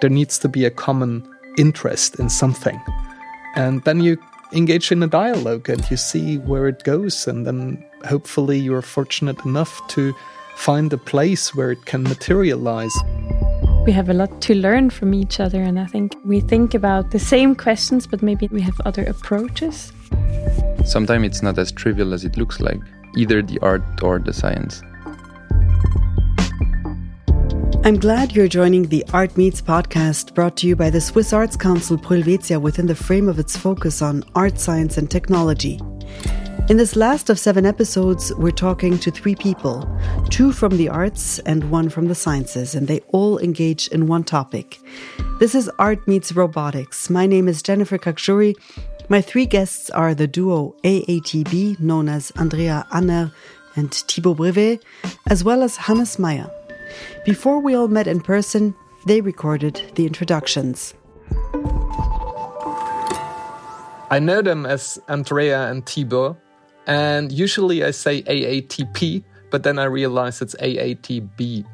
There needs to be a common interest in something. And then you engage in a dialogue and you see where it goes. And then hopefully you're fortunate enough to find a place where it can materialize. We have a lot to learn from each other, and I think we think about the same questions, but maybe we have other approaches. Sometimes it's not as trivial as it looks like, either the art or the science. I'm glad you're joining the Art Meets podcast brought to you by the Swiss Arts Council Pro Helvetia within the frame of its focus on art, science, and technology. In this last of seven episodes, we're talking to three people two from the arts and one from the sciences, and they all engage in one topic. This is Art Meets Robotics. My name is Jennifer Khakshouri. My three guests are the duo AATB, known as Andrea Anner and Thibaut Brevet, as well as Hannes Meyer. Before we all met in person, they recorded the introductions. I know them as Andrea and Thibaut, and usually I say AATP, but then I realize it's AATB.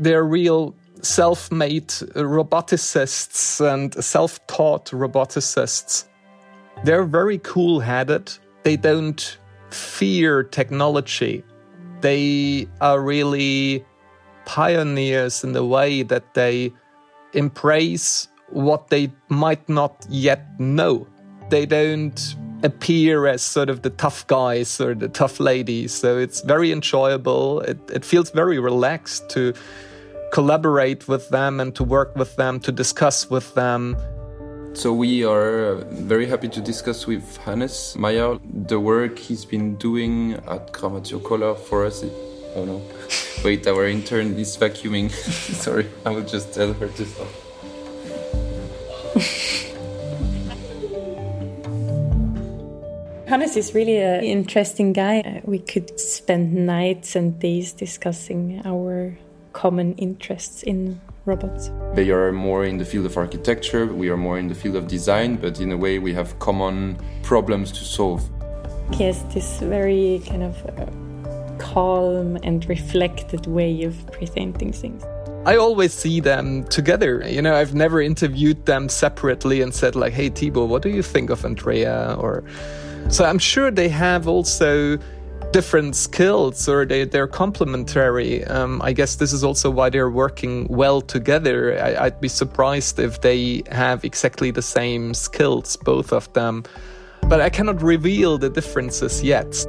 They're real self made roboticists and self taught roboticists. They're very cool headed. They don't fear technology. They are really pioneers in the way that they embrace what they might not yet know. They don't appear as sort of the tough guys or the tough ladies. So it's very enjoyable. It, it feels very relaxed to collaborate with them and to work with them, to discuss with them. So we are uh, very happy to discuss with Hannes Meyer the work he's been doing at Gramazio Kohler for us. Oh no. Wait, our intern is vacuuming. Sorry, I will just tell her to stop. Hannes is really an interesting guy. Uh, we could spend nights and days discussing our common interests in robots. They are more in the field of architecture, we are more in the field of design, but in a way we have common problems to solve. He has this very kind of uh, calm and reflected way of presenting things. I always see them together. You know, I've never interviewed them separately and said like, "Hey, Thibaut, what do you think of Andrea?" Or so I'm sure they have also different skills or they, they're complementary. Um, I guess this is also why they're working well together. I, I'd be surprised if they have exactly the same skills, both of them. But I cannot reveal the differences yet.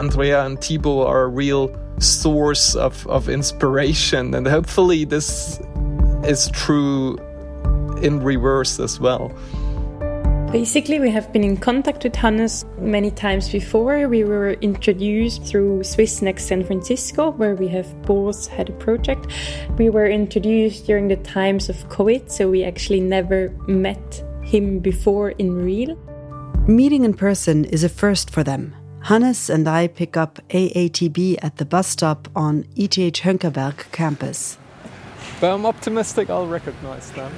Andrea and Thibaut are a real source of, of inspiration, and hopefully, this is true in reverse as well. Basically, we have been in contact with Hannes many times before. We were introduced through Swissnex San Francisco, where we have both had a project. We were introduced during the times of COVID, so we actually never met him before in real. Meeting in person is a first for them. Hannes and I pick up AATB at the bus stop on ETH Hönggerberg campus. But I'm optimistic I'll recognize them.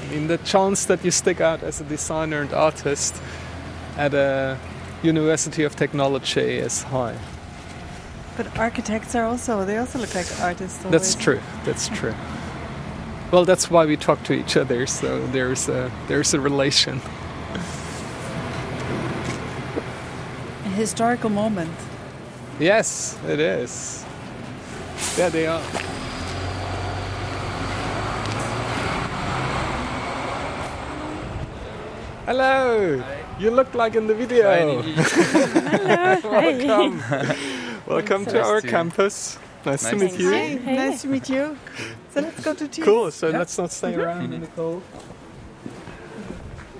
I mean, the chance that you stick out as a designer and artist at a university of technology is high. But architects are also, they also look like artists. Always. That's true, that's true. Well, that's why we talk to each other, so there's a, there's a relation. Historical moment. Yes, it is. There they are. Hello. Hi. You look like in the video. Welcome. Welcome to our campus. Nice, nice to meet you. Hey, hey. Nice to meet you. So let's go to tea. Cool. So yeah. let's not stay around in the cold.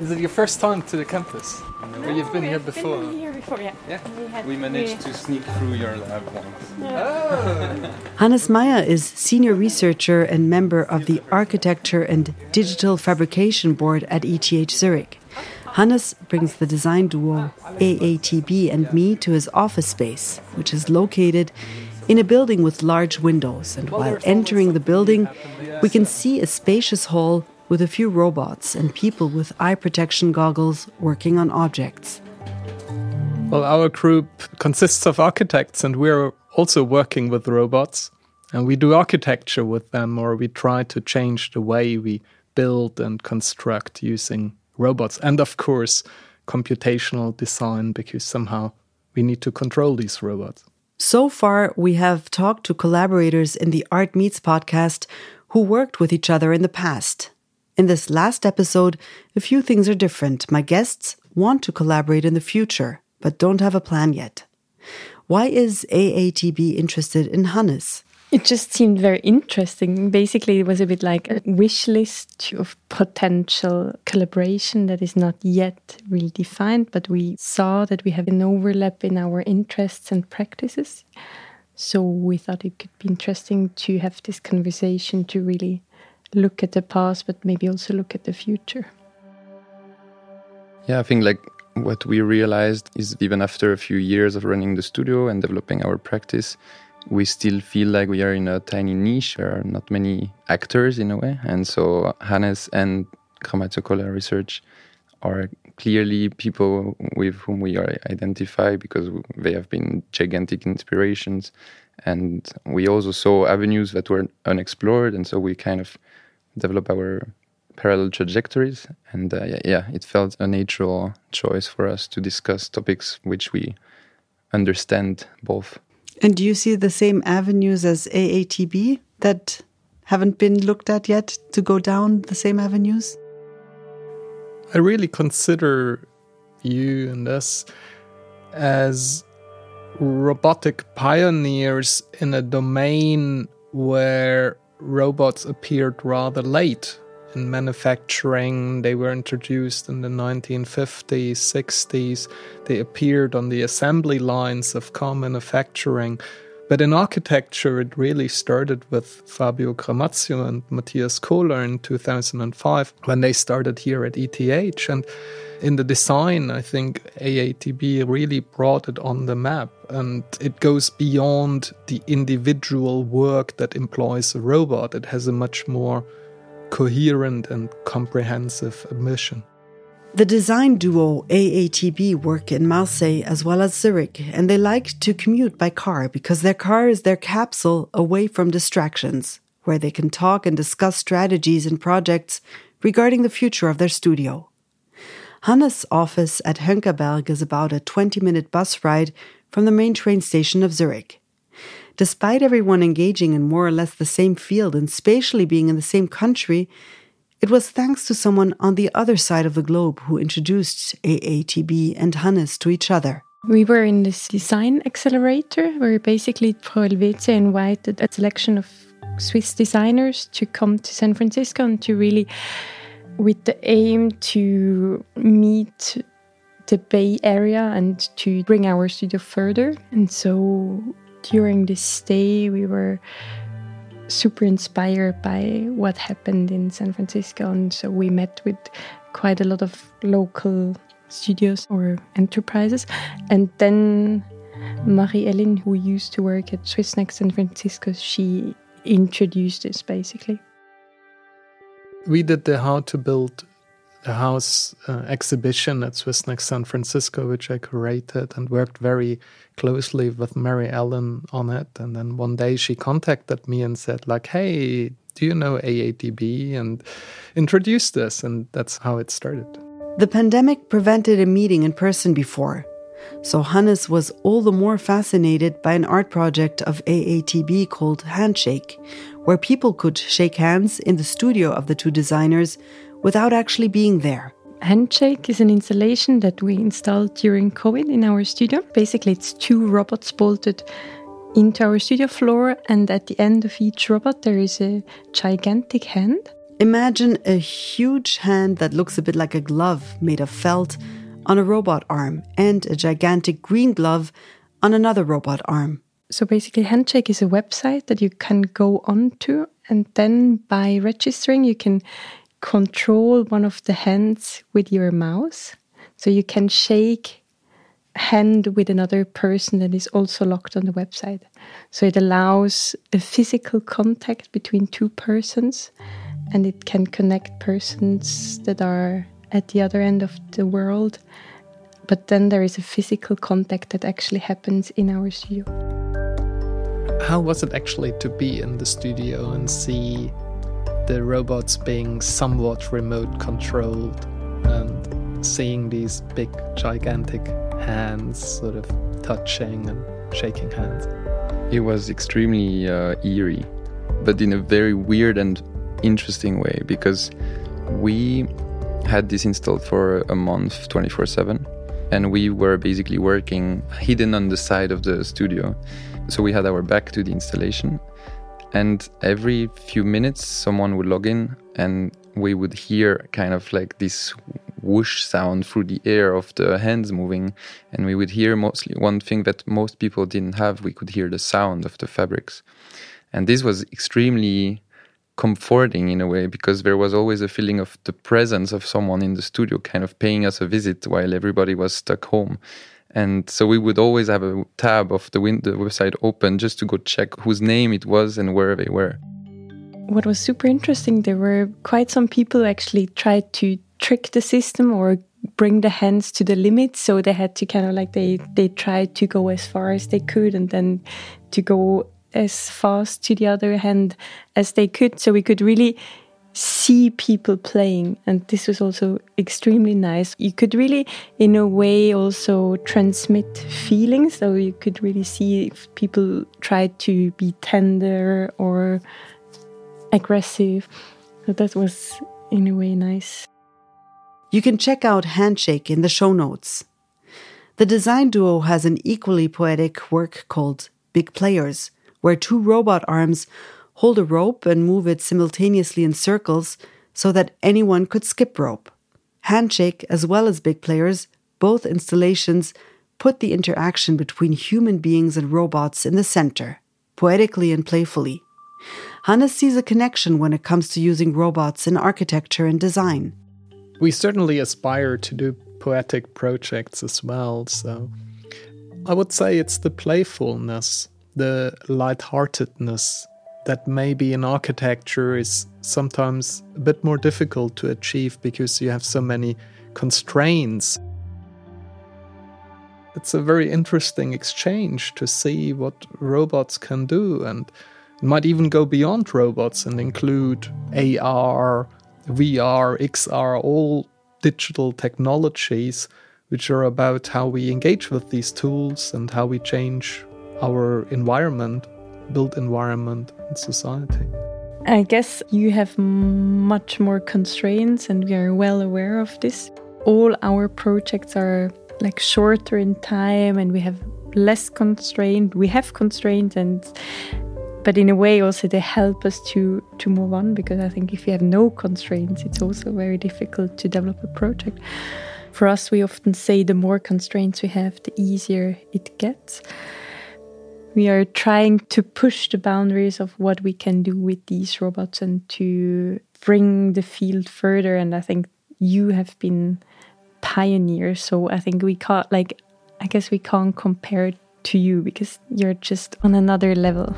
Is it your first time to the campus? No, or you've been here before? Been here before, yeah. Yeah. We, we managed we... to sneak through your lab once. Oh. Hannes Meyer is senior researcher and member of the Architecture and Digital Fabrication Board at ETH Zurich. Hannes brings the design duo AATB and me to his office space, which is located in a building with large windows. And while entering the building, we can see a spacious hall with a few robots and people with eye protection goggles working on objects. Well, our group consists of architects, and we're also working with robots. And we do architecture with them, or we try to change the way we build and construct using robots. And of course, computational design, because somehow we need to control these robots. So far, we have talked to collaborators in the Art Meets podcast who worked with each other in the past. In this last episode, a few things are different. My guests want to collaborate in the future, but don't have a plan yet. Why is AATB interested in Hannes? It just seemed very interesting. Basically, it was a bit like a wish list of potential collaboration that is not yet really defined, but we saw that we have an overlap in our interests and practices. So we thought it could be interesting to have this conversation to really look at the past, but maybe also look at the future. Yeah, I think like what we realized is even after a few years of running the studio and developing our practice, we still feel like we are in a tiny niche. There are not many actors in a way. And so Hannes and Gramazio Kohler Research are clearly people with whom we are identify because they have been gigantic inspirations. And we also saw avenues that were unexplored. And so we kind of developed our parallel trajectories. And uh, yeah, it felt a natural choice for us to discuss topics which we understand both. And do you see the same avenues as AATB that haven't been looked at yet to go down the same avenues? I really consider you and us as robotic pioneers in a domain where robots appeared rather late in manufacturing. They were introduced in the 1950s, 60s. They appeared on the assembly lines of car manufacturing. But in architecture, it really started with Fabio Gramazio and Matthias Kohler in 2005 when they started here at ETH. And in the design, I think AATB really brought it on the map. And it goes beyond the individual work that employs a robot, it has a much more coherent and comprehensive mission. The design duo AATB work in Marseille as well as Zurich, and they like to commute by car because their car is their capsule away from distractions, where they can talk and discuss strategies and projects regarding the future of their studio. Hannes' office at Hönggerberg is about a 20 minute bus ride from the main train station of Zurich. Despite everyone engaging in more or less the same field and spatially being in the same country, it was thanks to someone on the other side of the globe who introduced AATB and Hannes to each other. We were in this design accelerator where basically Pro Helvetia invited a selection of Swiss designers to come to San Francisco and to really, with the aim to meet the Bay Area and to bring our studio further. And so during this stay, we were super inspired by what happened in San Francisco. And so we met with quite a lot of local studios or enterprises. And then Marie Ellen, who used to work at Swissnex San Francisco, she introduced us basically. We did the how to build a house uh, exhibition at Swissnex San Francisco, which I curated and worked very closely with Mary Ellen on it. And then one day she contacted me and said, like, hey, do you know AATB? And introduced us, and that's how it started. The pandemic prevented a meeting in person before. So Hannes was all the more fascinated by an art project of AATB called Handshake, where people could shake hands in the studio of the two designers without actually being there. Handshake is an installation that we installed during COVID in our studio. Basically, it's two robots bolted into our studio floor, and at the end of each robot, there is a gigantic hand. Imagine a huge hand that looks a bit like a glove made of felt on a robot arm, and a gigantic green glove on another robot arm. So basically, Handshake is a website that you can go onto, and then by registering, you can control one of the hands with your mouse. So you can shake hand with another person that is also locked on the website. So it allows a physical contact between two persons and it can connect persons that are at the other end of the world. But then there is a physical contact that actually happens in our studio. How was it actually to be in the studio and see the robots being somewhat remote controlled and seeing these big, gigantic hands sort of touching and shaking hands? It was extremely uh, eerie, but in a very weird and interesting way because we had this installed for a month 24 7 and we were basically working hidden on the side of the studio so we had our back to the installation and every few minutes someone would log in and we would hear kind of like this whoosh sound through the air of the hands moving. And we would hear mostly one thing that most people didn't have. We could hear the sound of the fabrics. And this was extremely comforting in a way because there was always a feeling of the presence of someone in the studio kind of paying us a visit while everybody was stuck home and so we would always have a tab of the, win- the website open just to go check whose name it was and where they were what was super interesting there were quite some people who actually tried to trick the system or bring the hands to the limit so they had to kind of like they they tried to go as far as they could and then to go as fast to the other hand as they could. So we could really see people playing. And this was also extremely nice. You could really, in a way, also transmit feelings. So you could really see if people tried to be tender or aggressive. So that was, in a way, nice. You can check out Handshake in the show notes. The design duo has an equally poetic work called Big Players where two robot arms hold a rope and move it simultaneously in circles so that anyone could skip rope. Handshake, as well as Big Players, both installations put the interaction between human beings and robots in the center, poetically and playfully. Hannes sees a connection when it comes to using robots in architecture and design. We certainly aspire to do poetic projects as well, so I would say it's the playfulness the lightheartedness that maybe in architecture is sometimes a bit more difficult to achieve because you have so many constraints. It's a very interesting exchange to see what robots can do, and might even go beyond robots and include AR, VR, XR, all digital technologies which are about how we engage with these tools and how we change our environment, built environment, and society. I guess you have much more constraints, and we are well aware of this. All our projects are like shorter in time, and we have less constraint. We have constraints, and but in a way also they help us to to move on because I think if you have no constraints, it's also very difficult to develop a project. For us, we often say the more constraints we have, the easier it gets we are trying to push the boundaries of what we can do with these robots and to bring the field further. And i think you have been pioneers so i think we can't like i guess we can't compare to you because you're just on another level.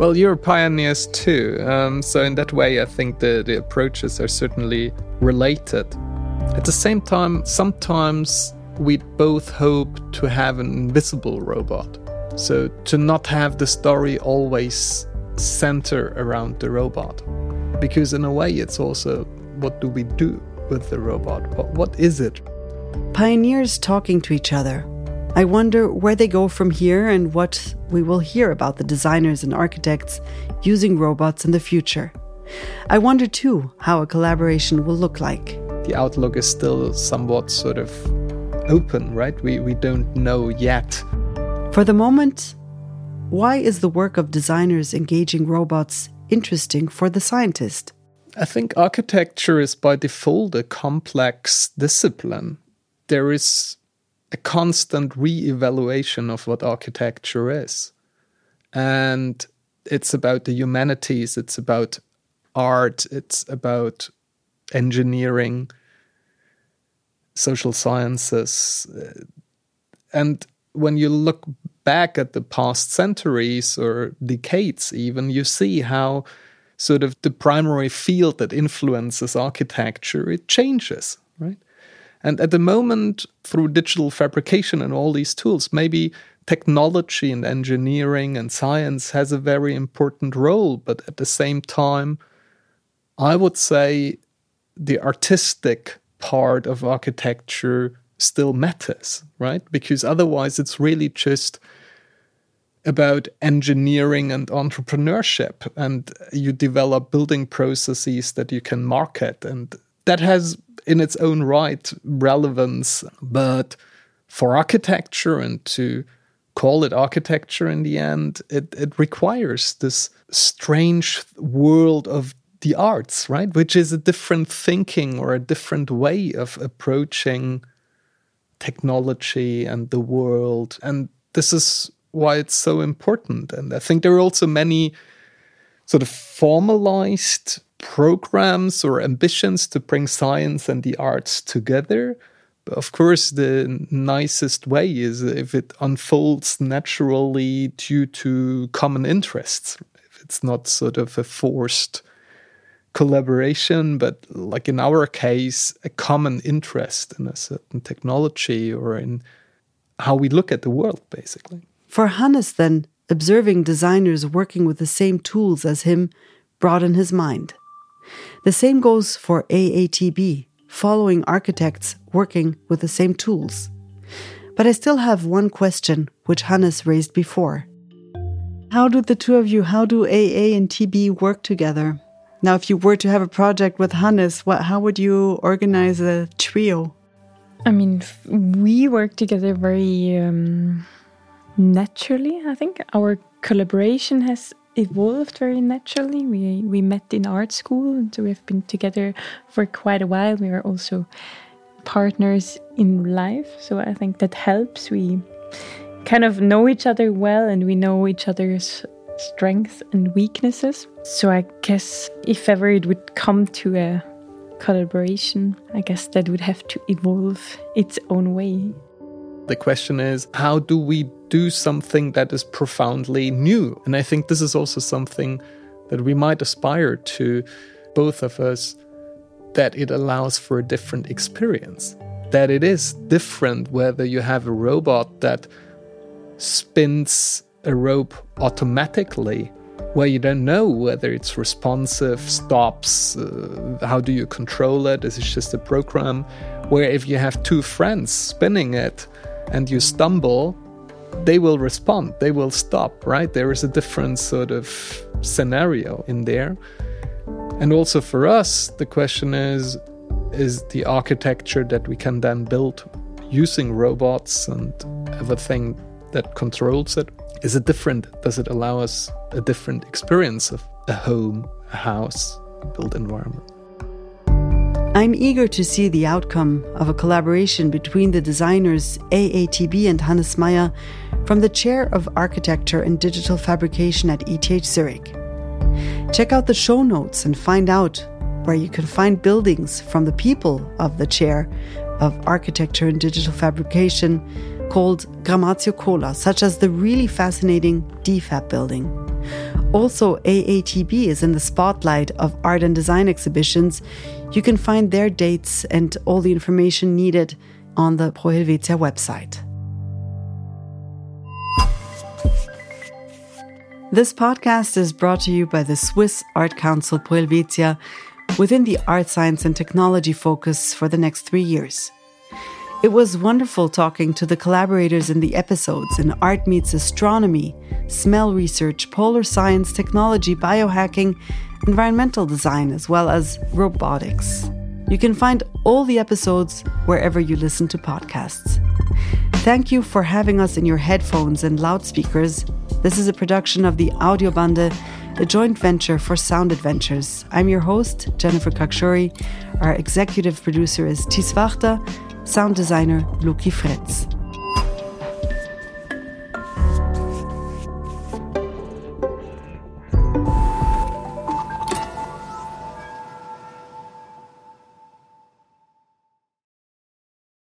Well you're pioneers too um, so in that way i think the, the approaches are certainly related. At the same time sometimes we both hope to have an invisible robot so to not have the story always center around the robot. Because in a way, it's also what do we do with the robot? What, what is it? Pioneers talking to each other. I wonder where they go from here and what we will hear about the designers and architects using robots in the future. I wonder too how a collaboration will look like. The outlook is still somewhat sort of open, right? We, we don't know yet for the moment, why is the work of designers engaging robots interesting for the scientist? I think architecture is by default a complex discipline. There is a constant re evaluation of what architecture is. And it's about the humanities, it's about art, it's about engineering, social sciences. And when you look back at the past centuries or decades, even, you see how sort of the primary field that influences architecture it changes, right? And at the moment, through digital fabrication and all these tools, maybe technology and engineering and science has a very important role, but at the same time, I would say the artistic part of architecture still matters, right? Because otherwise, it's really just about engineering and entrepreneurship, and you develop building processes that you can market, and that has in its own right relevance. But for architecture and to call it architecture in the end, it, it requires this strange world of the arts, right? Which is a different thinking or a different way of approaching technology and the world. And this is why it's so important. And I think there are also many sort of formalized programs or ambitions to bring science and the arts together. But of course, the nicest way is if it unfolds naturally due to common interests. If it's not sort of a forced collaboration, but like in our case, a common interest in a certain technology or in how we look at the world, basically. For Hannes, then, observing designers working with the same tools as him broaden his mind. The same goes for AATB, following architects working with the same tools. But I still have one question which Hannes raised before. How do the two of you, how do AA and TB work together? Now, if you were to have a project with Hannes, what, how would you organize a trio? I mean, we work together very um, naturally, I think. Our collaboration has evolved very naturally. We we met in art school, and so we've been together for quite a while. We are also partners in life, so I think that helps. We kind of know each other well, and we know each other's strengths and weaknesses. So I guess if ever it would come to a collaboration, I guess that would have to evolve its own way. The question is, how do we do something that is profoundly new? And I think this is also something that we might aspire to, both of us, that it allows for a different experience. That it is different whether you have a robot that spins a rope automatically where you don't know whether it's responsive, stops, uh, how do you control it? Is it just a program? Where if you have two friends spinning it, and you stumble, they will respond, they will stop, right? There is a different sort of scenario in there. And also for us, the question is is the architecture that we can then build using robots and everything that controls it is it different does it allow us a different experience of a home a house a built environment I'm eager to see the outcome of a collaboration between the designers AATB and Hannes Meyer from the Chair of Architecture and Digital Fabrication at ETH Zurich. Check out the show notes and find out where you can find buildings from the people of the Chair of Architecture and Digital Fabrication called Gramazio Kohler, such as the really fascinating DFAB building. Also, AATB is in the spotlight of art and design exhibitions you can find their dates and all the information needed on the Pro Helvetia website. This podcast is brought to you by the Swiss Art Council Pro Helvetia within the art, science, and technology focus for the next three years. It was wonderful talking to the collaborators in the episodes in Art Meets Astronomy, Smell Research, Polar Science, Technology, Biohacking, environmental design, as well as robotics. You can find all the episodes wherever you listen to podcasts. Thank you for having us in your headphones and loudspeakers. This is a production of the Audiobande, a joint venture for Sound Adventures. I'm your host, Jennifer Khakshouri. Our executive producer is Tis sound designer Luki Fritz.